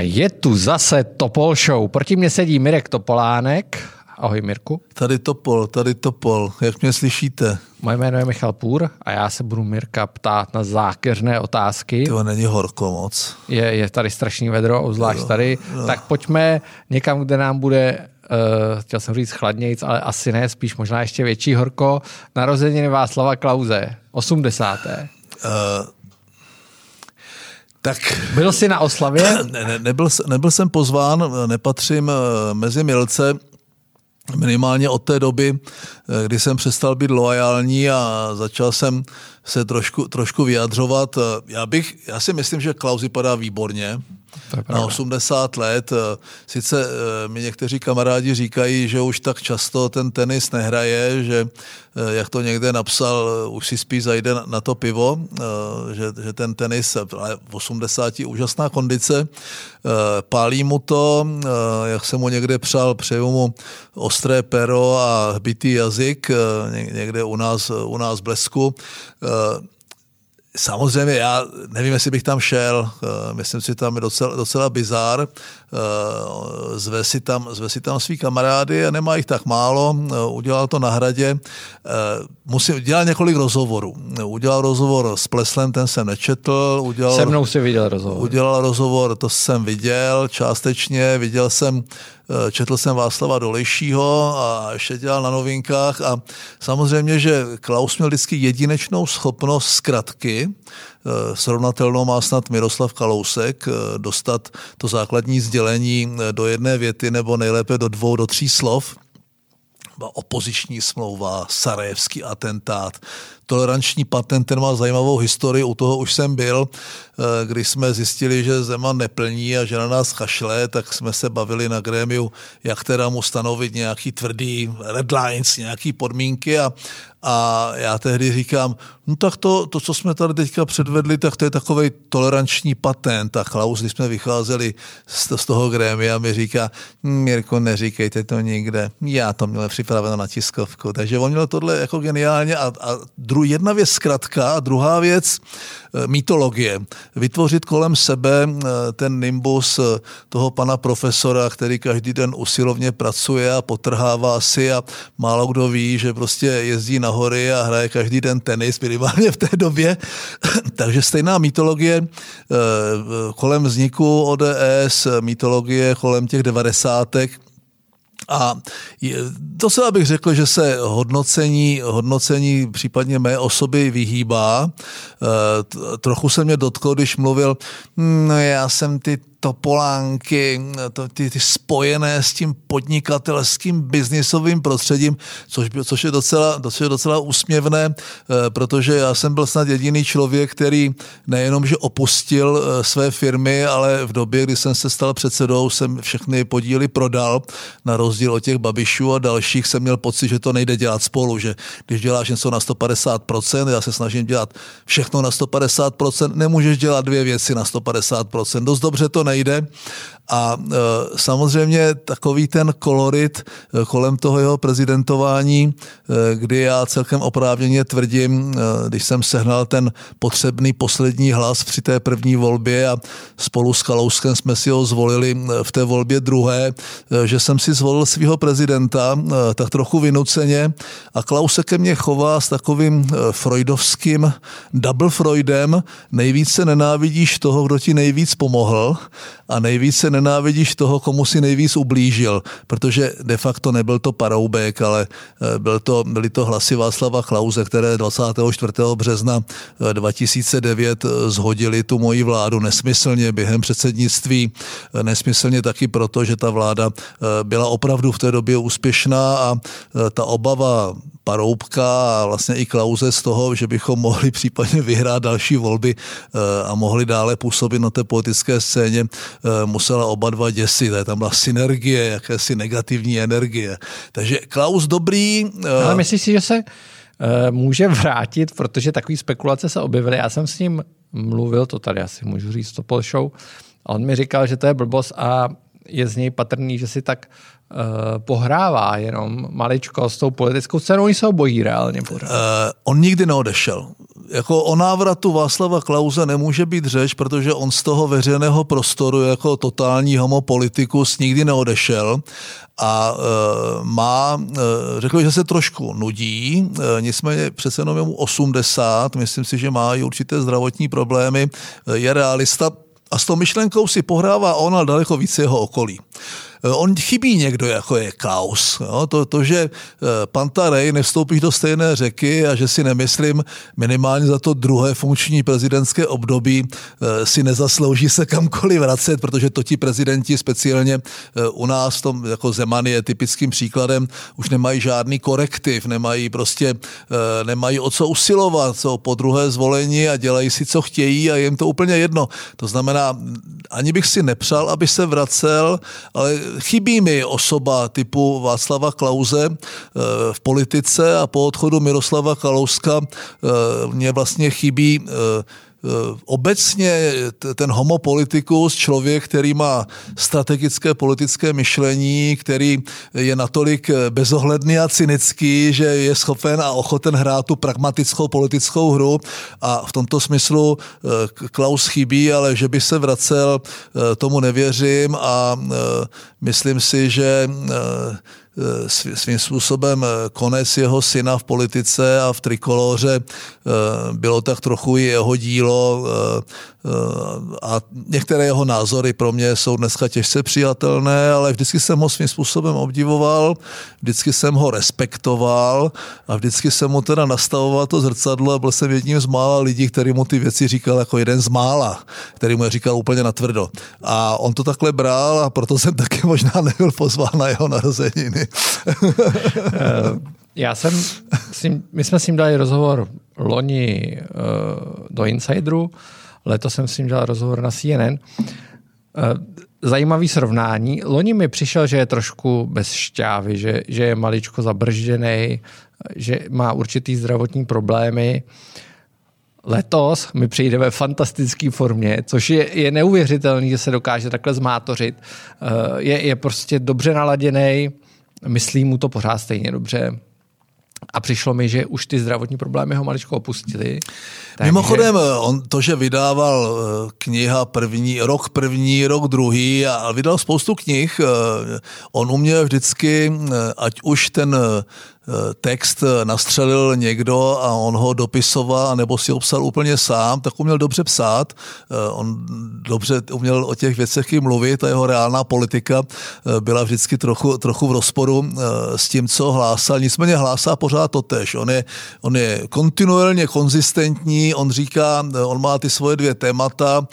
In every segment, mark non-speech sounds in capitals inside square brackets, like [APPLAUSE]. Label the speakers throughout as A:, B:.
A: A je tu zase Topol Show. Proti mě sedí Mirek Topolánek. Ahoj Mirku.
B: Tady Topol, tady Topol. Jak mě slyšíte?
A: Moje jméno je Michal Půr a já se budu Mirka ptát na zákeřné otázky.
B: To není horko moc.
A: Je, je tady strašný vedro, obzvlášť tady. No. Tak pojďme někam, kde nám bude Uh, chtěl jsem říct chladnějc, ale asi ne, spíš možná ještě větší horko. Narozeniny Václava Klauze, 80. Uh, tak... Byl jsi na oslavě? [CLEARS THROAT]
B: Ne, ne, nebyl, nebyl jsem pozván, nepatřím eh, mezi milce, minimálně od té doby, eh, kdy jsem přestal být loajální a začal jsem se trošku, trošku vyjadřovat. Eh, já, bych, já si myslím, že Klaus vypadá výborně na 80 let. Eh, sice eh, mi někteří kamarádi říkají, že už tak často ten tenis nehraje, že jak to někde napsal, už si spíš zajde na to pivo, že, že ten tenis, ale v 80 úžasná kondice, pálí mu to, jak jsem mu někde přál, přeju mu ostré pero a bytý jazyk, někde u nás, u nás Blesku. Samozřejmě já nevím, jestli bych tam šel, eh, myslím si, tam je docela, docela bizár, eh, zve si, tam, zve si tam svý kamarády a nemá jich tak málo, eh, udělal to na hradě, musím, dělal několik rozhovorů, udělal rozhovor s Pleslem, ten jsem nečetl, udělal,
A: Se mnou si viděl rozhovor.
B: Udělal rozhovor, to jsem viděl částečně, viděl jsem četl jsem Václava Dolejšího a ještě dělal na novinkách a samozřejmě, že Klaus měl vždycky jedinečnou schopnost zkratky, eh, srovnatelnou má snad Miroslav Kalousek, eh, dostat to základní sdělení do jedné věty nebo nejlépe do dvou, do tří slov. Opoziční smlouva, Sarajevský atentát, toleranční patent, ten má zajímavou historii, u toho už jsem byl, eh, když jsme zjistili, že Zeman neplní a že na nás kašle, tak jsme se bavili na grémiu, jak teda mu stanovit nějaký tvrdý red lines, nějaký podmínky a, a já tehdy říkám, no tak to, to, co jsme tady teďka předvedli, tak to je takový toleranční patent. A Klaus, když jsme vycházeli z, z toho grémia, mi říká, Mirko, neříkejte to nikde. Já to měl připraveno na tiskovku. Takže on měl tohle jako geniálně a, a dru, jedna věc zkratka a druhá věc e, mytologie. Vytvořit kolem sebe e, ten nimbus e, toho pana profesora, který každý den usilovně pracuje a potrhává si a málo kdo ví, že prostě jezdí na hory a hraje každý den tenis, minimálně v té době. [CLEARS THROAT] Takže stejná mytologie kolem vzniku ODS, mytologie kolem těch devadesátek, a docela bych řekl, že se hodnocení, hodnocení případně mé osoby vyhýbá. E, trochu se mě dotklo, když mluvil, hm, no já jsem ty topolánky, to, ty, ty spojené s tím podnikatelským biznisovým prostředím, což, což, je docela, je docela úsměvné, eh, protože já jsem byl snad jediný člověk, který nejenom, že opustil eh, své firmy, ale v době, kdy jsem se stal předsedou, jsem všechny podíly prodal, na rozdíl od těch babišů a dalších jsem měl pocit, že to nejde dělat spolu, že když děláš něco na 150%, já se snažím dělat všechno na 150%, nemůžeš dělat dvě věci na 150%. Dost dobře to nejde. A e, samozřejmě takový ten kolorit e, kolem toho jeho prezidentování, e, kdy já celkem oprávněně tvrdím, když jsem sehnal ten potřebný poslední hlas při té první volbě a spolu s Kalouskem jsme si ho zvolili v té volbě druhé, že jsem si zvolil svého prezidenta tak trochu vynuceně. A Klaus se ke mně chová s takovým freudovským double Freudem, nejvíce nenávidíš toho, kdo ti nejvíc pomohl a nejvíce nenávidíš toho, komu si nejvíc ublížil, protože de facto nebyl to Paroubek, ale eh, byl to, byly to hlasy Václava Klauze, které 24. března 2009 eh, eh, zhodili tu moji vládu nesmyslně během předsednictví, nesmyslně taky proto, že ta vláda byla opravdu v té době úspěšná a ta obava Paroubka a vlastně i Klauze z toho, že bychom mohli [LAUGHS] případně vyhrát další volby a mohli dále působit na té politické scéně, Eh, musela oba dva děsit. Tam byla synergie, jakési negativní energie. Takže Klaus dobrý.
A: Eh, Ale myslíš si, že se eh, může vrátit, protože takové spekulace se objevily. Já jsem s ním mluvil, to tady asi můžu říct, to Show, a on mi říkal, že to je blbost a je z něj patrný, že si tak pohrává jenom maličko s tou politickou scénou, oni se ho bojí reálně pořád. Uh,
B: on nikdy neodešel. Jako o návratu Václava Klauze nemůže být řeč, protože on z toho veřejného prostoru jako totální homopolitikus nikdy neodešel a e, má, e, řekl že se trošku nudí, e, nicméně přece jenom je mu 80, myslím si, že má i určité zdravotní problémy, e, je realista a s tou myšlenkou si pohrává on a daleko více jeho okolí. Eh, on chybí někdo, jako je Klaus. Jo? To, to, že eh, Pantarej nevstoupíš do stejné řeky a že si nemyslím minimálně za to druhé funkční prezidentské období eh, si nezaslouží se kamkoliv vracet, protože to ti prezidenti speciálně u nás, tom, jako Zeman je typickým příkladem, už nemají žádný korektiv, nemají prostě, nemají o co usilovat, co po druhé zvolení a dělají si, co chtějí a jim to úplně jedno. To znamená, ani bych si nepřál, aby se vracel, ale chybí mi osoba typu Václava Klauze eh, v politice a po odchodu Miroslava Kalouska eh, mě vlastně chybí eh, obecně ten homopolitikus, člověk, který má strategické politické myšlení, který je natolik eh, bezohledný a cynický, že je schopen a ochoten hrát tu pragmatickou politickou hru. A v tomto smyslu eh, Klaus chybí, ale že by se vracel, tomu nevěřím a myslím si, že Eh, svým způsobem eh, konec jeho syna v politice a v trikoloře eh, bylo tak trochu jeho dílo a některé jeho názory pro mě jsou dneska těžce přijatelné, ale vždycky jsem ho svým způsobem obdivoval, vždycky jsem ho respektoval a vždycky jsem mu teda nastavoval to zrcadlo a byl jsem jedním z mála lidí, který mu ty věci říkal jako jeden z mála, který mu je říkal úplně natvrdo. A on to takhle bral a proto jsem taky [LAUGHS] možná nebyl pozván na jeho narozeniny.
A: Eh, [LAUGHS] já jsem, my jsme s ním dali rozhovor loni uh, do Insideru, letos jsem s ním dal rozhovor na CNN. Eh, zajímavý srovnání. Loni mi přišel, že je trošku bez šťávy, že, že je maličko zabržděný, že má určitý zdravotní problémy. Letos mi přijde ve fantastické formě, což je, je neuvěřitelný, že se dokáže takhle zmátořit. Je, je prostě dobře naladěný, myslí mu to pořád stejně dobře. A přišlo mi, že už ty zdravotní problémy ho maličko opustili.
B: Takže... Mimochodem, on to, že vydával eh, kniha první, rok první, rok druhý a vydal spoustu knih, eh, on uměl vždycky, eh, ať už ten text eh, nastřelil někdo a on ho dopisoval, nebo si ho psal úplně sám, tak uměl dobře psát. Eh, on dobře uměl o těch věcech i mluvit a jeho reálná politika byla vždycky trochu, trochu v rozporu s tím, co hlásal. Nicméně hlásá pořád to tež. On je, on je kontinuálně konzistentní, on říká, on má ty svoje dvě témata,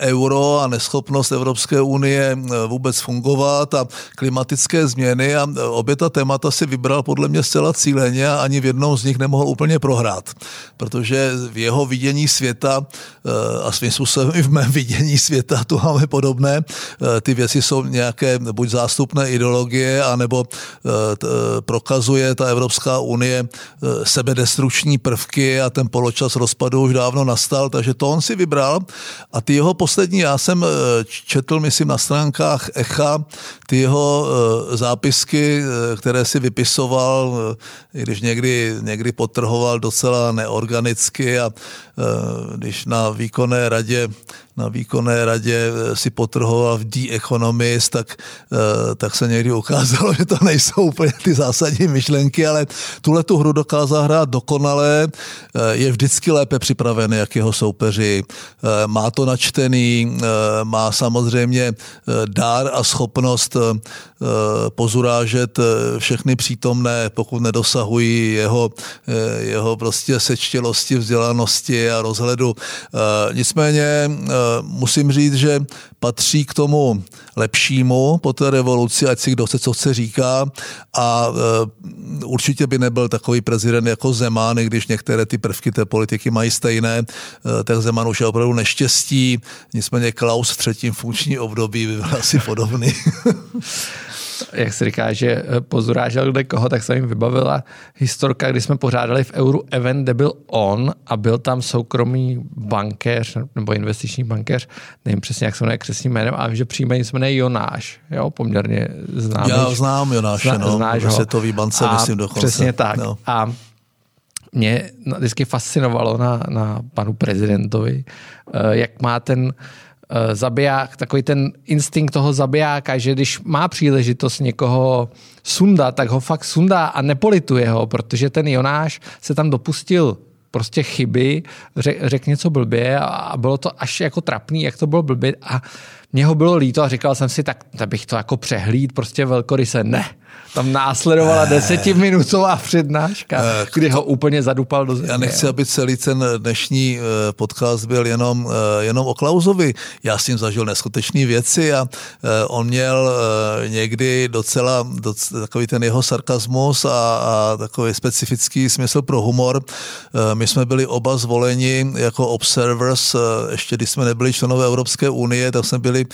B: euro a neschopnost Evropské unie vůbec fungovat a klimatické změny a obě ta témata si vybral podle mě zcela cíleně a ani v jednom z nich nemohl úplně prohrát, protože v jeho vidění světa eh, a svým způsobem i v mém vidění světa tu máme podobné. Eh, ty věci jsou nějaké buď zástupné ideologie, anebo eh, prokazuje ta Evropská unie sebedestruční prvky a ten poločas rozpadu už dávno nastal, takže to on si vybral a ty jeho poslední, já jsem četl, myslím, na stránkách Echa, ty jeho zápisky, které si vypisoval když někdy, někdy potrhoval docela neorganicky a když na výkonné radě na výkonné radě eh, si potrhoval v The Economist, tak, eh, tak se někdy ukázalo, [LAUGHS] že to nejsou úplně ty zásadní myšlenky, ale tuhle tu hru dokázal hrát dokonale, eh, je vždycky lépe připravený, jak jeho soupeři, má to načtený, má samozřejmě dár a schopnost pozurážet všechny přítomné, pokud nedosahují jeho, jeho prostě sečtělosti, vzdělanosti a rozhledu. Nicméně musím říct, že patří k tomu lepšímu po té revoluci, ať si kdo chce, co chce říká a e, určitě by nebyl takový prezident jako Zeman, i když některé ty prvky té politiky mají stejné, tak Zeman už je opravdu neštěstí, nicméně Klaus v třetím funkční období by byl asi podobný. [LAUGHS]
A: jak se říká, že eh, pozurážel kde koho, tak jsem jim vybavila historka, kdy jsme pořádali v Euru event, kde byl on a byl tam soukromý bankéř nebo investiční bankéř, nevím přesně, jak se jmenuje křesním jménem, ale že příjmení se jmenuje Jonáš, jo, poměrně známý.
B: Já znám Jonáše, Zna, no, znáš ho. Světový bance, a myslím dokonce.
A: Přesně tak. No. A mě vždycky fascinovalo na, na panu prezidentovi, eh, jak má ten zabiják, takový ten instinkt toho zabijáka, že když má příležitost někoho sundat, tak ho fakt sundá a nepolituje ho, protože ten Jonáš se tam dopustil prostě chyby, řek, řek něco blbě a bylo to až jako trapný, jak to bylo blbě a mě ho bylo líto a říkal jsem si, tak, tak bych to jako přehlíd, prostě velkoryse. Ne, tam následovala desetiminutová přednáška, eh, kdy ho úplně zadupal do země.
B: Já nechci, aby celý ten dnešní eh, podcast byl jenom, eh, jenom o Klausovi. Já s ním zažil neskutečné věci a on měl někdy docela, docela takový ten jeho sarkazmus a, a takový specifický smysl pro humor. My jsme byli oba zvoleni jako observers, ještě když jsme nebyli členové Evropské unie, tak jsme byli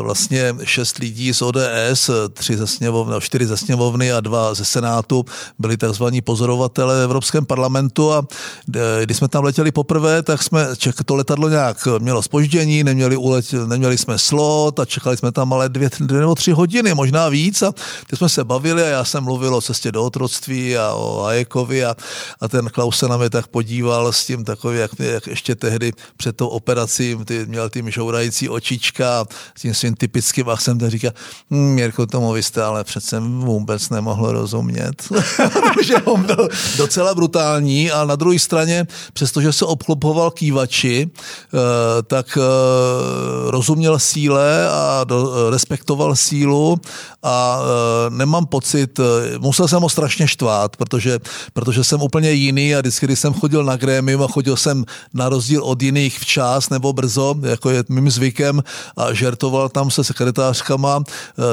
B: vlastně šest lidí z ODS, tři ze sněmovny, čtyři ze sněmovny a dva ze Senátu byli tzv. pozorovatelé v Evropském parlamentu a e, když jsme tam letěli poprvé, tak jsme, to letadlo nějak mělo spoždění, neměli, ulet, neměli jsme slot a čekali jsme tam ale dvě, dvě nebo tři hodiny, možná víc a teď jsme se bavili a já jsem mluvil o cestě do otroctví a o Hajekovi a, a ten Klaus se na mě tak podíval s tím takový, jak, jak ještě tehdy před tou operací ty, měl tím žourající očička a tím svým typickým akcentem říká, hm, Mirko, tomu vy jste ale přece vůbec nemohl rozumět. [LAUGHS] že on byl docela brutální a na druhé straně, přestože se obklopoval kývači, eh, tak eh, rozuměl síle a respektoval sílu a eh, nemám pocit, musel jsem ho strašně štvát, protože, protože jsem úplně jiný a vždycky, když jsem chodil na grémium a chodil jsem na rozdíl od jiných včas nebo brzo, jako je mým zvykem a žertoval tam se sekretářkama,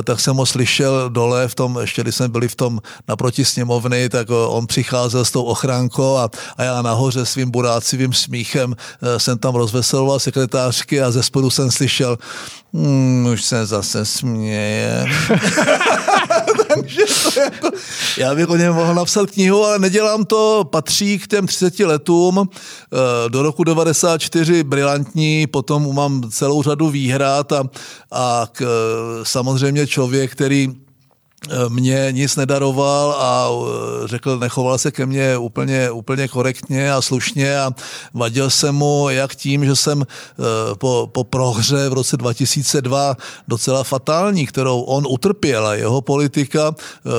B: tak jsem ho slyšel dole v tom ještě když jsme byli v tom naproti sněmovny, tak on přicházel s tou ochránkou a, a já nahoře svým burácivým smíchem eh, jsem tam rozveseloval sekretářky a ze spodu jsem slyšel, mm, už se zase směje. [LAUGHS] Takže to jako, já bych o něm mohl napsat knihu, ale nedělám to, patří k těm 30 letům, eh, do roku 94 brilantní, potom mám celou řadu výhrad a, a k, samozřejmě člověk, který mě nic nedaroval a e, řekl, nechoval se ke mně úplně, úplně korektně a slušně a vadil jsem mu jak tím, že jsem e, po, po prohře v roce 2002 docela fatální, kterou on utrpěl a jeho politika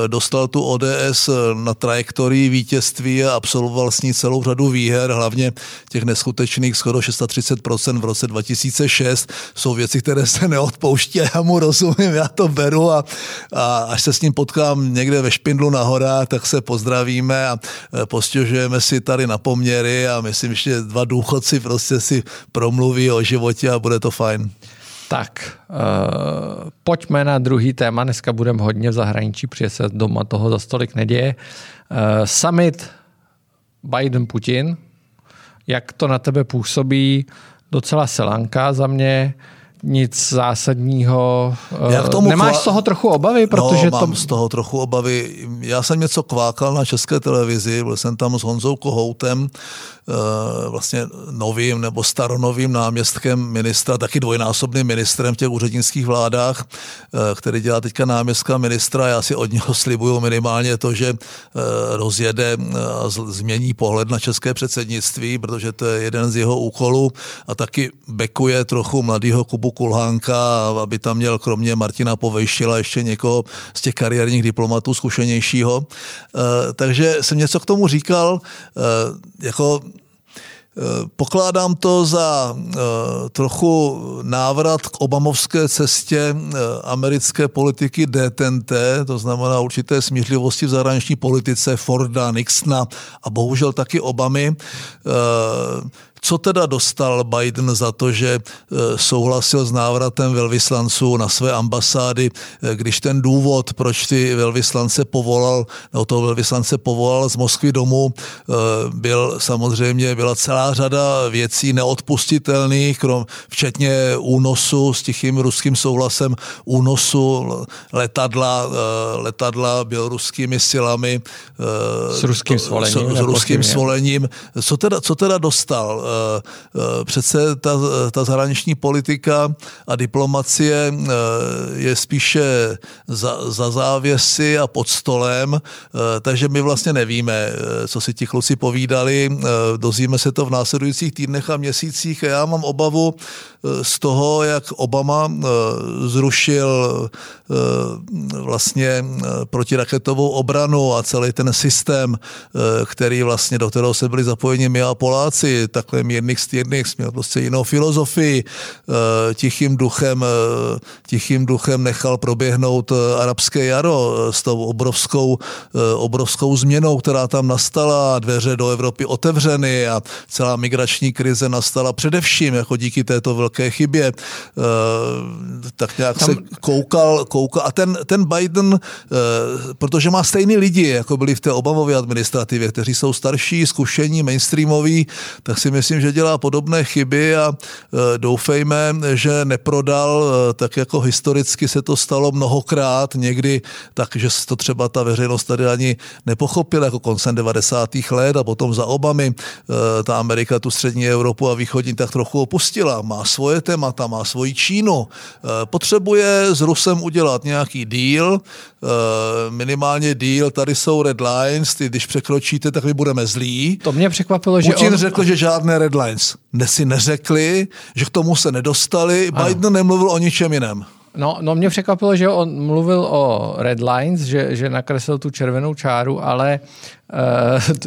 B: dostal tu ODS na trajektorii vítězství a absolvoval s ní celou řadu výher, hlavně těch neskutečných skoro 630% v roce 2006 jsou věci, které se neodpouští a já mu rozumím, já to beru a, a až se s ním potkám někde ve Špindlu na horách, tak se pozdravíme a e, postěžujeme si tady na poměry a myslím, že dva důchodci prostě si promluví o životě a bude to fajn.
A: Tak, uh, pojďme na druhý téma. Dneska budeme hodně v zahraničí, protože se doma toho za stolik neděje. Uh, summit Biden-Putin, jak to na tebe působí? Docela selanka za mě nic zásadního. Já k tomu Nemáš kvá... z toho trochu obavy? Protože
B: no, mám to... z toho trochu obavy. Já jsem něco kvákal na české televizi, byl jsem tam s Honzou Kohoutem, Eh, vlastně novým nebo staronovým náměstkem ministra, taky dvojnásobným ministrem v těch úřednických vládách, eh, který dělá teďka náměstka ministra. Já si od něho slibuju minimálně to, že eh, rozjede a změní pohled na české předsednictví, protože to je jeden z jeho úkolů a taky bekuje trochu mladého Kubu Kulhánka, aby tam měl kromě Martina Povejšila ještě někoho z těch kariérních diplomatů zkušenějšího. Takže jsem něco k tomu říkal, jako Pokládám to za eh, trochu návrat k obamovské cestě eh, americké politiky DTNT, to znamená určité smířlivosti v zahraniční politice Forda, Nixona a bohužel taky Obamy. Co teda dostal Biden za to, že souhlasil s návratem velvyslanců na své ambasády, když ten důvod, proč ty velvyslance povolal, no toho velvyslance povolal z Moskvy domů, byl samozřejmě, byla celá řada věcí neodpustitelných, krom, včetně únosu s tichým ruským souhlasem, únosu letadla, letadla běloruskými silami.
A: S ruským svolením.
B: S, s ruským svolením. Co teda, co teda dostal? Přece ta, ta zahraniční politika a diplomacie je spíše za, za závěsy a pod stolem, takže my vlastně nevíme, co si ti kluci povídali. Dozvíme se to v následujících týdnech a měsících a já mám obavu z toho, jak Obama zrušil vlastně protiraketovou obranu a celý ten systém, který vlastně do kterého se byli zapojeni my a Poláci, takhle mírných stírných, měl prostě jinou filozofii, tichým duchem, tichým duchem nechal proběhnout arabské jaro s tou obrovskou, obrovskou změnou, která tam nastala, dveře do Evropy otevřeny a celá migrační krize nastala především jako díky této velké chybě. Tak nějak tam... se koukal, koukal a ten, ten Biden, protože má stejný lidi, jako byli v té Obamově administrativě, kteří jsou starší, zkušení, mainstreamoví, tak si myslím, že dělá podobné chyby a doufejme, že neprodal, tak jako historicky se to stalo mnohokrát, někdy tak, že to třeba ta veřejnost tady ani nepochopila, jako koncem 90. let a potom za Obamy ta Amerika tu střední Evropu a východní tak trochu opustila. Má svoje témata, má svoji Čínu. Potřebuje s Rusem udělat nějaký deal, minimálně deal, tady jsou red lines, ty když překročíte, tak my budeme zlí.
A: To mě překvapilo,
B: že Putin
A: on...
B: řekl, že žádné red lines si neřekli, že k tomu se nedostali. Ano. Biden nemluvil o ničem jiném.
A: No, no mě překvapilo, že on mluvil o red lines, že, že nakreslil tu červenou čáru, ale Uh,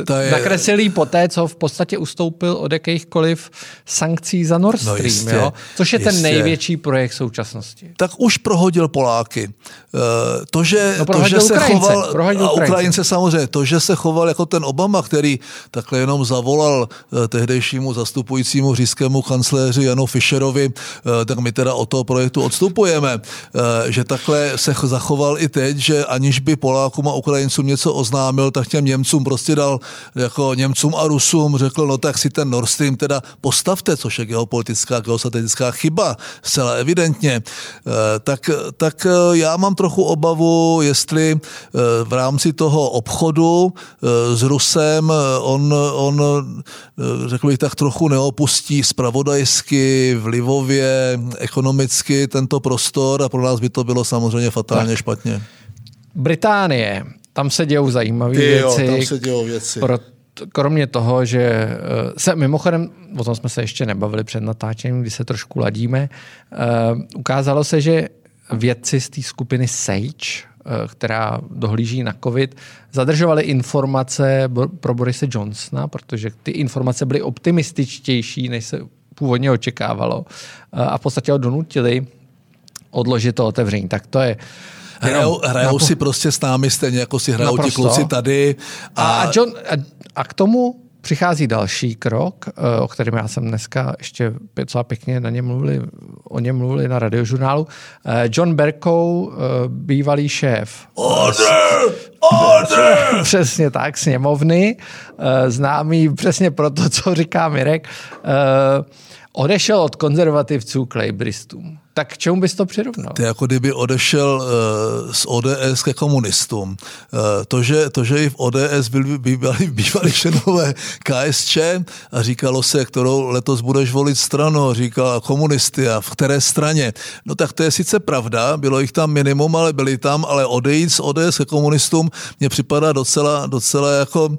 A: to je... Nakreslil po té, co v podstatě ustoupil od jakýchkoliv sankcí za Nord no Stream, no jistě, jo? což je jistě. ten největší projekt současnosti.
B: Tak už prohodil Poláky. Uh, to, že, no, to, že se Ukrajince, choval,
A: prohodil
B: a Ukrajince samozřejmě, to, že se choval jako ten Obama, který takhle jenom zavolal uh, tehdejšímu zastupujícímu říšskému kancléři Janu Fischerovi, tak my teda od toho projektu odstupujeme, že takhle se zachoval i teď, že aniž by Polákům a Ukrajincům něco oznámil, tak těm Němcům Němcům prostě dal jako Němcům a Rusům, řekl, no tak si ten Nord Stream teda postavte, což je geopolitická, geostrategická chyba, zcela evidentně. Eh, tak, tak eh, já mám trochu obavu, jestli eh, v rámci toho obchodu s Rusem on, on řekl bych tak trochu neopustí spravodajsky, vlivově, ekonomicky tento prostor a pro nás by to bylo samozřejmě fatálně tak. špatně.
A: Británie tam se dějou zajímavé věci.
B: tam se dějou věci. Pro,
A: kromě toho, že eh, se mimochodem, o tom jsme se ještě nebavili před natáčením, kdy se trošku ladíme, uh, ukázalo se, že vědci z té skupiny SAGE, uh, která dohlíží na COVID, zadržovali informace pro Borise Johnsona, protože ty informace byly optimističtější, než se původně očekávalo. Uh, a v podstatě ho donutili odložit to otevření. Tak to je
B: Hrajou, hrajou si prostě s námi stejně, jako si hrajou Naprosto. ti kluci tady.
A: A, a, John, a, a k tomu přichází další krok, eh, o kterém já jsem dneska ještě docela pěkně na něm mluvili, o něm mluvili na radiožurnálu. Eh, John Berkou, eh, bývalý šéf.
B: Order! [LAUGHS] Order! [LAUGHS]
A: Přesně tak, sněmovny, známý přesně pro to, co říká Mirek, odešel od konzervativců k lejbristům. Tak k čemu bys to přirovnal?
B: To je jako kdyby odešel uh, z ODS ke komunistům. Uh, to, že, to, že i v ODS byli bývali, [LAUGHS] bývali členové KSČ a říkalo se, kterou letos budeš volit stranu, říkal komunisty a v které straně. No tak to je sice pravda, bylo jich tam minimum, ale byli tam, ale odejít z ODS ke komunistům mně připadá docela, docela jako uh,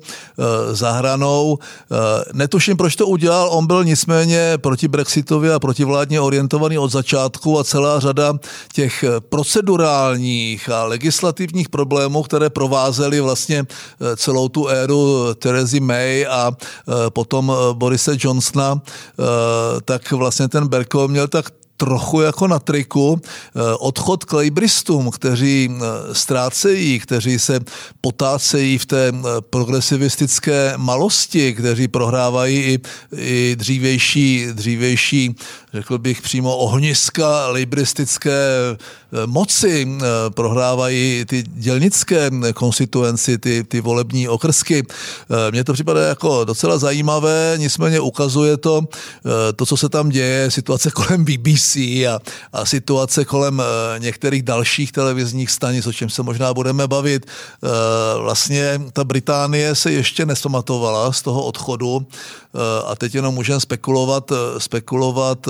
B: zahranou. Uh, netuším, proč to udělal, on byl nicméně proti Brexitovi a protivládně orientovaný od začátku nedostatků a celá řada těch eh, procedurálních a legislativních problémů, které provázely vlastně eh, celou tu éru Terezy May a eh, potom Borise Johnsona, tak vlastně ten Berko měl tak trochu jako na triku. Odchod k lejbristům, kteří ztrácejí, kteří se potácejí v té progresivistické malosti, kteří prohrávají i, i dřívější, dřívější, řekl bych přímo ohniska libristické moci, prohrávají ty dělnické konstituenci, ty, ty volební okrsky. Mně to připadá jako docela zajímavé, nicméně ukazuje to, to, co se tam děje, situace kolem BBC a, a situace kolem některých dalších televizních stanic, o čem se možná budeme bavit. Vlastně ta Británie se ještě nesomatovala z toho odchodu a teď jenom můžeme spekulovat, spekulovat,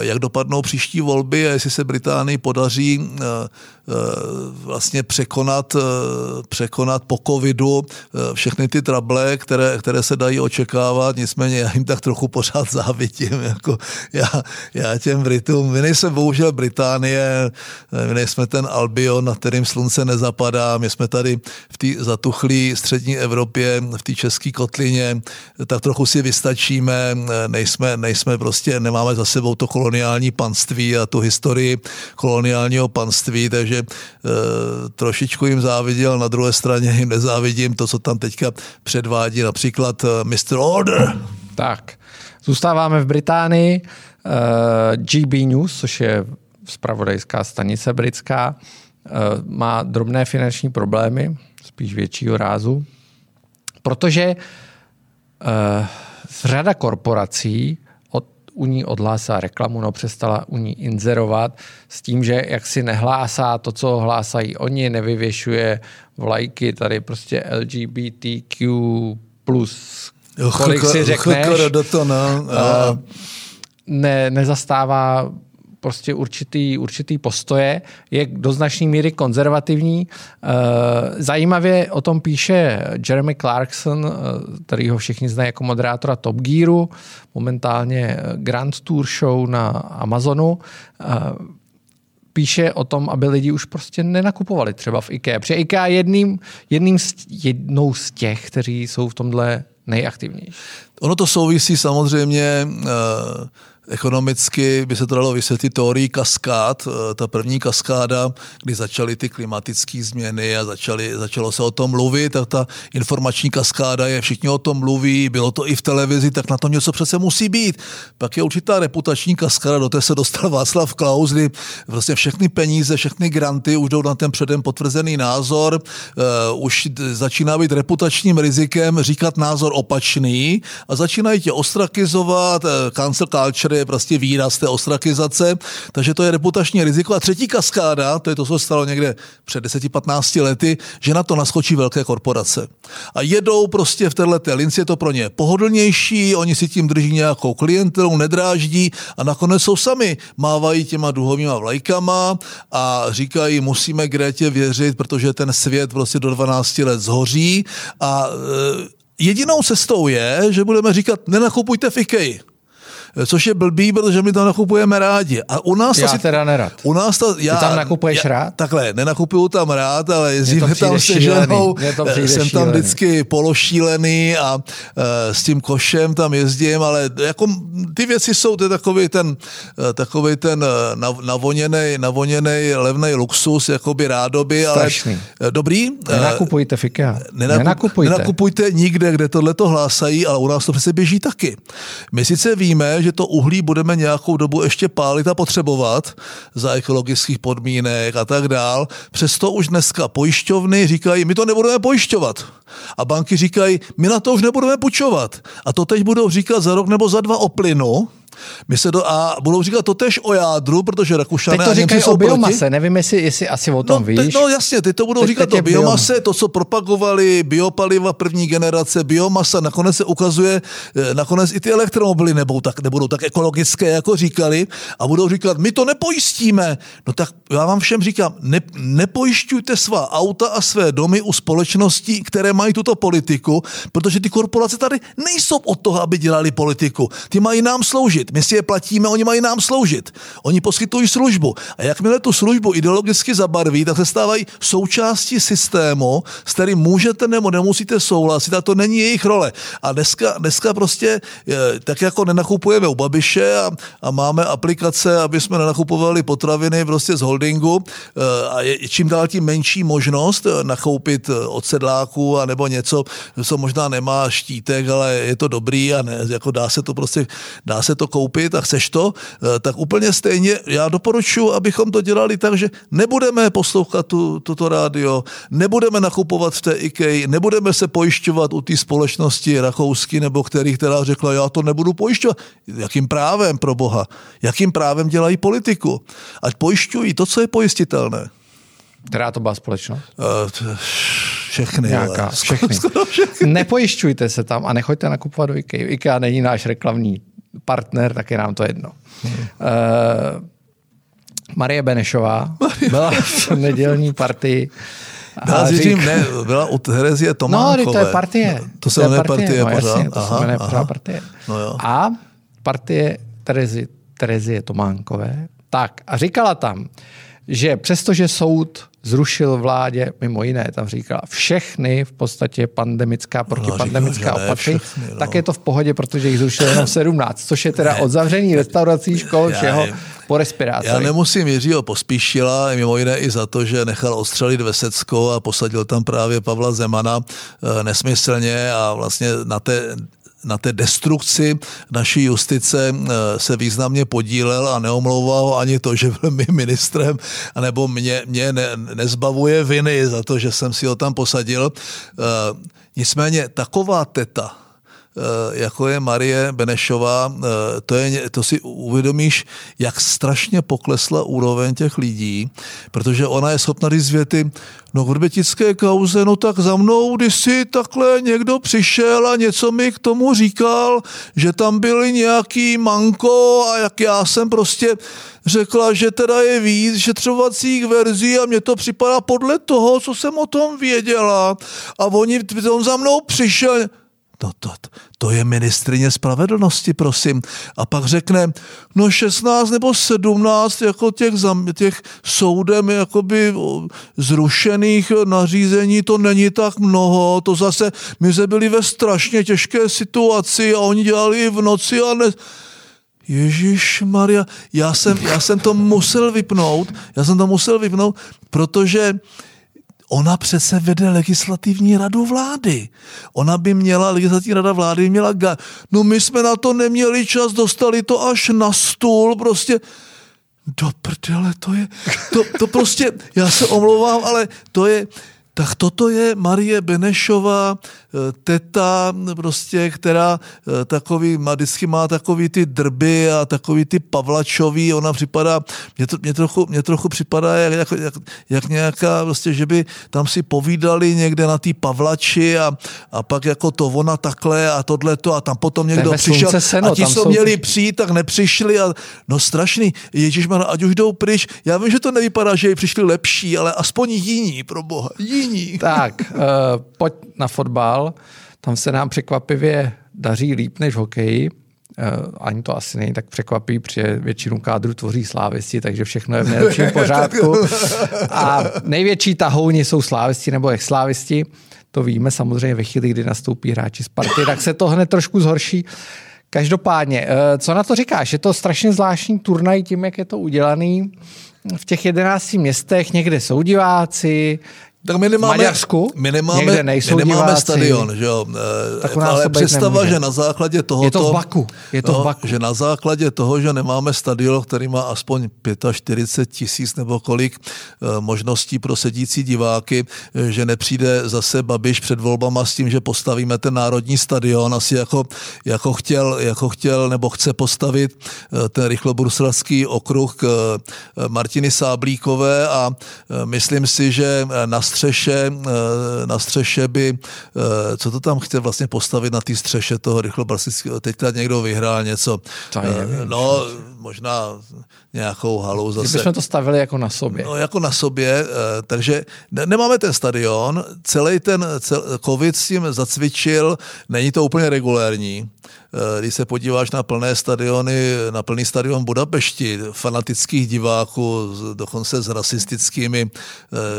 B: jak dopadnou příští volby a jestli se Británii podaří vlastně překonat, překonat po covidu všechny ty trable, které, které se dají očekávat, nicméně já jim tak trochu pořád závidím. Jako já, já těm Britům, my nejsme bohužel Británie, my nejsme ten Albion, na kterým slunce nezapadá, my jsme tady v té zatuchlé střední Evropě, v té české kotlině, tak trochu si vystačíme, nejsme, nejsme prostě, nemáme za sebou to koloniální panství a tu historii koloniálního panství, takže e, trošičku jim záviděl, na druhé straně jim nezávidím to, co tam teďka předvádí například eh, Mr. Order.
A: Tak, zůstáváme v Británii. Uh, eh, GB News, což je spravodajská stanice britská, uh, má drobné finanční problémy, spíš většího rázu, protože uh, řada korporací od, u ní odhlásá reklamu, no přestala u ní inzerovat s tím, že jak si nehlásá to, co hlásají oni, nevyvěšuje vlajky, tady prostě LGBTQ plus kolik si řekneš,
B: to, no.
A: ne, nezastává prostě určitý, určitý postoje, je do značné míry konzervativní. Zajímavě o tom píše Jeremy Clarkson, který ho všichni znají jako moderátora Top Gearu, momentálně Grand Tour Show na Amazonu píše o tom, aby lidi už prostě nenakupovali třeba v IKEA. Protože IKEA je jedným, jedním z, jednou z těch, kteří jsou v tomhle nejaktivnější.
B: Ono to souvisí samozřejmě uh Ekonomicky by se to dalo vysvětlit teorií kaskád. Eh, ta první kaskáda, kdy začaly ty klimatické změny a začali, začalo se o tom mluvit, tak ta informační kaskáda je, všichni o tom mluví, bylo to i v televizi, tak na tom něco přece musí být. Pak je určitá reputační kaskáda, do té se dostal Václav Klaus, kdy vlastně všechny peníze, všechny granty už jdou na ten předem potvrzený názor, uh, už začíná být reputačním rizikem říkat názor opačný a začínají tě ostrakizovat, uh, cancel culture je prostě výraz té ostrakizace, takže to je reputační riziko. A třetí kaskáda, to je to, co se stalo někde před 10-15 lety, že na to naskočí velké korporace. A jedou prostě v této linci, je to pro ně pohodlnější, oni si tím drží nějakou klientelu, nedráždí a nakonec jsou sami, mávají těma duhovýma vlajkama a říkají, musíme Grétě věřit, protože ten svět prostě do 12 let zhoří a e, Jedinou cestou je, že budeme říkat, nenakupujte v IKEA což je blbý, protože my to nakupujeme rádi. A u nás
A: já asi, teda nerad.
B: U nás ta,
A: já, Ty tam nakupuješ
B: já,
A: rád?
B: Takhle, nenakupuju tam rád, ale jezdíme tam se ženou, jsem šílený. tam vždycky pološílený a uh, s tím košem tam jezdím, ale jako ty věci jsou, to je takový ten, uh, takový ten uh, navoněný, navoněný levný luxus, jakoby rádoby,
A: Strašný.
B: ale uh, dobrý.
A: Nenakupujte fika.
B: Nenakup, nenakupujte. Nenakupujte nikde, kde tohle to hlásají, ale u nás to přece běží taky. My sice víme, že to uhlí budeme nějakou dobu ještě pálit a potřebovat za ekologických podmínek a tak dál. Přesto už dneska pojišťovny říkají, my to nebudeme pojišťovat. A banky říkají, my na to už nebudeme půjčovat. A to teď budou říkat za rok nebo za dva o plynu, my se do, a budou říkat to tež o jádru, protože Rakušané
A: Teď to říkají o biomase, proti. nevím, jestli, jestli asi o tom
B: no,
A: víš.
B: Te, no jasně, teď to budou teď, říkat teď o biomase, biomase, to, co propagovali, biopaliva první generace, biomasa, nakonec se ukazuje, eh, nakonec i ty elektromobily nebudou tak, nebudou tak ekologické, jako říkali, a budou říkat, my to nepojistíme. No tak já vám všem říkám, ne, nepojišťujte svá auta a své domy u společností, které mají tuto politiku, protože ty korporace tady nejsou od toho, aby dělali politiku. Ty mají nám sloužit sloužit. My si je platíme, oni mají nám sloužit. Oni poskytují službu. A jakmile tu službu ideologicky zabarví, tak se stávají součástí systému, s kterým můžete nebo nemusíte souhlasit a to není jejich role. A dneska, dneska prostě tak jako nenakupujeme u Babiše a, a máme aplikace, aby jsme nenakupovali potraviny prostě z holdingu eh, a je čím dál tím menší možnost eh, nakoupit eh, od sedláků a nebo něco, co možná nemá štítek, ale je to dobrý a ne, jako dá se to prostě, dá se to koupit a chceš to, tak úplně stejně já doporučuji, abychom to dělali tak, že nebudeme poslouchat tu, toto rádio, nebudeme nakupovat v té IKEA, nebudeme se pojišťovat u té společnosti rakousky nebo který, která řekla, já to nebudu pojišťovat. Jakým právem pro Boha? Jakým právem dělají politiku? Ať pojišťují to, co je pojistitelné.
A: Která to byla společnost?
B: Uh, všechny.
A: Nějaká, ale. všechny. Skoro všechny. Nepojišťujte se tam a nechoďte nakupovat do IKEA. IKEA není náš reklamní partner, tak je nám to jedno. Hmm. Uh, Marie Benešová byla v nedělní partii
B: byla, řík... ne, byla u Terezie Tománkové.
A: No, to je partie.
B: No, to se jmenuje partie, partie
A: no,
B: pořád.
A: Jasně, to aha, se jmenuje pořád partie. No jo. A partie Terezie, Terezie Tománkové. Tak a říkala tam, že přestože soud zrušil vládě, mimo jiné, tam říkala, všechny v podstatě pandemická, protipandemická no, opatření, no. tak je to v pohodě, protože jich zrušil jenom 17, což je teda od zavření restaurací, škol, všeho po respirátory.
B: Já nemusím Jiřího pospíšila, mimo jiné i za to, že nechal ostřelit Vesecko a posadil tam právě Pavla Zemana eh, nesmyslně a vlastně na té na té destrukci naší justice eh, se významně podílel a neomlouval ani to, že byl mi ministrem, anebo mě, mě ne, nezbavuje viny za to, že jsem si ho tam posadil. Eh, nicméně taková teta, jako je Marie Benešová, eh, to, je, to si uvědomíš, jak strašně poklesla úroveň těch lidí, protože ona je schopna říct věty, no v rbetické kauze, no tak za mnou, když si takhle někdo přišel a něco mi k tomu říkal, že tam byly nějaký manko a jak já jsem prostě řekla, že teda je víc šetřovacích verzí a mně to připadá podle toho, co jsem o tom věděla a oni, on za mnou přišel, No to, to je ministrině spravedlnosti, prosím. A pak řekne, no 16 nebo 17 jako těch, těch soudem jakoby zrušených nařízení, to není tak mnoho, to zase, my jsme byli ve strašně těžké situaci a oni dělali v noci a ne... Ježíš Maria, já jsem, já jsem to musel vypnout, já jsem to musel vypnout, protože Ona přece vede legislativní radu vlády. Ona by měla, legislativní rada vlády měla, ga- no my jsme na to neměli čas, dostali to až na stůl, prostě do prdele, to je, to, to prostě, já se omlouvám, ale to je, tak toto je Marie Benešová, eh, teta, prostě, která eh, takový, má, vždycky má takový ty drby a takový ty pavlačový, ona připadá, mě, to, mě, trochu, mě trochu připadá jak, jak, jak, jak nějaká, prostě, že by tam si povídali někde na té pavlači a, a pak jako to ona takhle a tohle to a tam potom někdo přišel seno, a ti, co měli přijít, tak nepřišli a no strašný, Ježíš, ať už jdou pryč, já vím, že to nevypadá, že přišli lepší, ale aspoň jiní, pro boha, jiní jiní.
A: Tak, uh, pojď na fotbal. Tam se nám překvapivě daří líp než v hokeji. Uh, ani to asi není tak překvapí, protože většinu kádru tvoří slávisti, takže všechno je v nejlepším [LAUGHS] pořádku. [LAUGHS] A největší tahouni jsou slávisti nebo ex-slávisti. To víme samozřejmě ve chvíli, kdy nastoupí hráči z party, tak se to hned trošku zhorší. Každopádně, eh, co na to říkáš? Je to strašně zvláštní turnaj tím, jak je to udělaný. V těch jedenácti městech někde jsou diváci,
B: tak my nemáme,
A: Maďarsku?
B: My nemáme,
A: nejsou
B: my nemáme stadion, že jo?
A: Tak ale
B: představa,
A: nemůže.
B: že na základě toho,
A: Je to v Baku. Je to
B: no,
A: v Baku.
B: Že na základě toho, že nemáme stadion, který má aspoň 45 tisíc nebo kolik eh, možností pro sedící diváky, eh, že nepřijde zase Babiš před volbama s tím, že postavíme ten národní stadion, asi jako, jako, chtěl, jako chtěl nebo chce postavit eh, ten rychlobruselský okruh k Martiny Sáblíkové a myslím si, že na střeše, eh, na střeše by, eh, co to tam chce vlastně postavit na té střeše toho rychlobrasického, teďka někdo vyhrál něco. Eh, no, možná nějakou halu zase.
A: Kdybychom to stavili jako na sobě.
B: No, jako na sobě, takže nemáme ten stadion, celý ten cel, covid s tím zacvičil, není to úplně regulérní. když se podíváš na plné stadiony, na plný stadion Budapešti, fanatických diváků, dokonce s rasistickými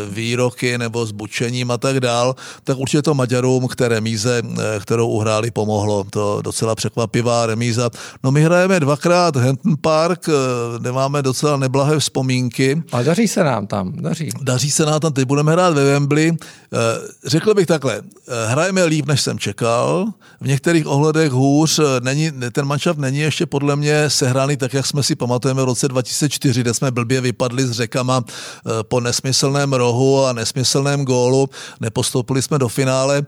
B: výroky nebo s bučením a tak dál, tak určitě to Maďarům k té remíze, kterou uhráli, pomohlo. To docela překvapivá remíza. No my hrajeme dvakrát Hampton Park, kde máme docela neblahé vzpomínky.
A: Ale daří se nám tam, daří.
B: Daří se nám tam, teď budeme hrát ve Wembley. Eh, řekl bych takhle, eh, hrajeme líp, než jsem čekal, v některých ohledech hůř, eh, není, ten manšaft není ještě podle mě sehraný tak, jak jsme si pamatujeme v roce 2004, kde jsme blbě vypadli s řekama po nesmyslném rohu a nesmyslném gólu, nepostoupili jsme do finále.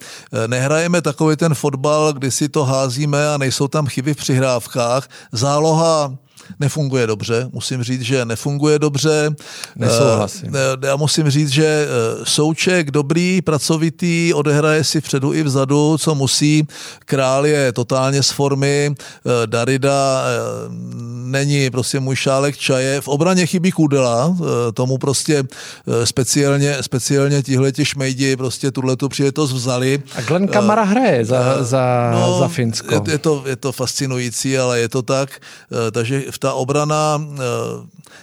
B: Nehrajeme takový ten fotbal, kdy si to házíme a nejsou tam chyby v přihrávkách. Záloha nefunguje dobře. Musím říct, že nefunguje dobře.
A: Nesouhlasím.
B: Eh, já musím říct, že eh, Souček dobrý, pracovitý, odehraje si vpředu i vzadu, co musí. Král je totálně z formy, eh, Darida není prostě můj šálek čaje. V obraně chybí Kudela, tomu prostě speciálně, speciálně tihleti šmejdi prostě tuhle tu přijetost vzali.
A: A Glenn Kamara hraje za, za, no, za Finsko.
B: Je, je, to, je to fascinující, ale je to tak. Takže ta obrana, eh,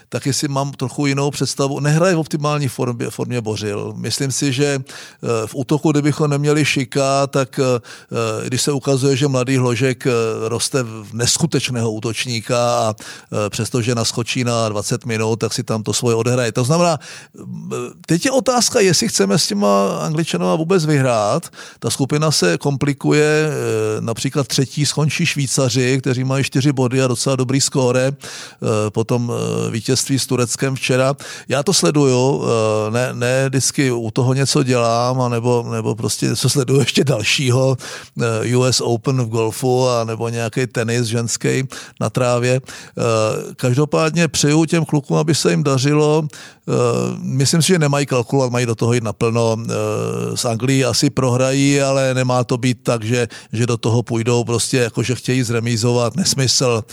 B: taky si mám trochu jinou představu, nehraje v optimální formě, formě Bořil. Myslím si, že eh, v útoku, kdybychom neměli Šika, tak eh, když se ukazuje, že mladý Hložek roste v neskutečného útočníka a přestože naskočí na 20 minut, tak si tam to svoje odehraje. To znamená, teď je otázka, jestli chceme s těma Angličanova vůbec vyhrát. Ta skupina se komplikuje, například třetí skončí Švýcaři, kteří mají čtyři body a docela dobrý skóre Eh, potom eh, vítězství s Tureckem včera. Já to sleduju, eh, ne, ne vždycky u toho něco dělám, nebo, nebo prostě něco sleduju ještě dalšího, US Open v golfu, a nebo nějaký tenis ženský na trávě. Každopádně přeju těm klukům, aby se jim dařilo. Myslím si, že nemají kalkulovat, mají do toho jít naplno. S Anglií asi prohrají, ale nemá to být tak, že, že do toho půjdou prostě jako, že chtějí zremízovat. Nesmysl.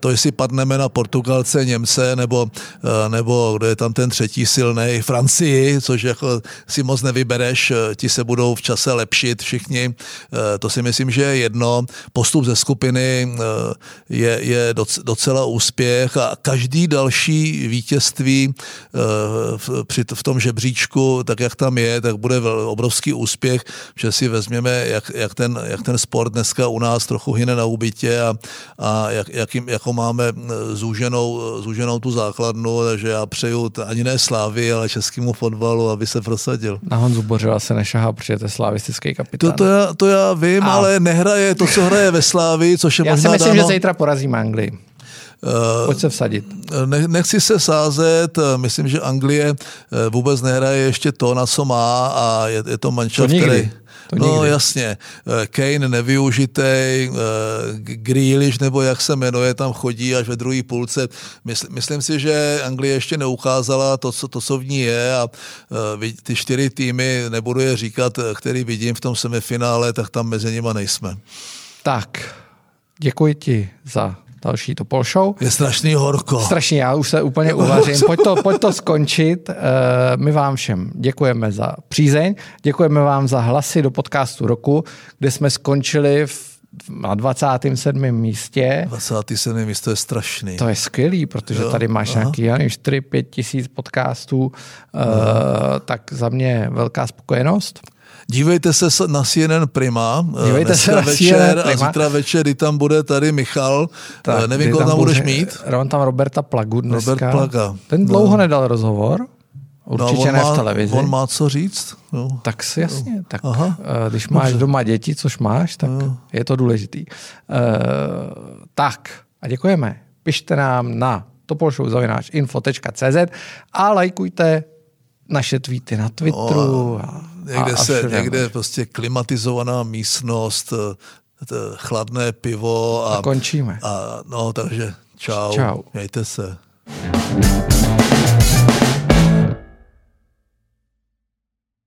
B: To, jestli padneme na Portugalce, Němce, nebo, eh, nebo kdo je tam ten třetí silný, Francii, což jako si moc nevybereš, eh, ti se budou v čase lepšit všichni. Eh, to si myslím, že je jedno. Postup ze skupiny je, je docela úspěch a každý další vítězství v, tom žebříčku, tak jak tam je, tak bude obrovský úspěch, že si vezměme, jak, jak, ten, jak ten sport dneska u nás trochu hyne na úbytě a, a jak, jakým, jako máme zúženou, zúženou tu základnu, takže já přeju ani ne Slávy, ale českému fotbalu, aby se prosadil.
A: Na Honzu Bořila se nešahá, protože to je slavistický kapitán.
B: To, to, já, to já vím, a... ale nehraje to, co hraje ve Slávi, což je
A: já
B: možná
A: si myslím,
B: dáno...
A: že zítra porazíme Anglii. Uh, Pojď se vsadit.
B: Ne, nechci se sázet, myslím, že Anglie vůbec nehraje ještě to, na co má a je, je to mančaft, který...
A: To
B: no nikdy. jasně, eh, Kane nevyužitej, eh, Grealish nebo jak se jmenuje, tam chodí až ve druhé půlce. Mysl, myslím si, že Anglie ještě neukázala to, co, to, co v ní je a eh, ty čtyři týmy, nebudu je říkat, který vidím v tom semifinále, tak tam mezi nimi nejsme.
A: Tak, děkuji ti za další Topol Show.
B: Je strašný horko.
A: Strašně, já už se úplně uvařím. Pojď to, pojď to skončit. Eh, my vám všem děkujeme za přízeň, děkujeme vám za hlasy do podcastu roku, kde jsme skončili v na 27. místě.
B: 27. místo je strašný.
A: To je skvělý, protože jo, tady máš aha. nějaký, já 4-5 tisíc podcastů, uh, tak za mě velká spokojenost.
B: Dívejte se na CNN Prima
A: eh, Dívejte se na
B: večer Prima. a zítra večer, kdy tam bude tady Michal. Tak, eh, Nevím, koho tam, tam budeš mít.
A: Mám tam Roberta Plagu dneska.
B: Robert Plaga.
A: Ten dlouho no. nedal rozhovor. Určitě no, ne
B: má,
A: v televizi.
B: On má co říct. No.
A: Tak si jasně. No. Tak, Aha. Eh, když máš Dobře. doma děti, což máš, tak no. je to důležitý. Uh, tak a děkujeme. Pište nám na topolshow.info.cz a lajkujte naše tweety na Twitteru. No, a,
B: někde, a, se, a někde prostě klimatizovaná místnost, eh, chladné pivo.
A: A, a končíme.
B: A, no, takže čau.
A: Čau.
B: Mějte se. you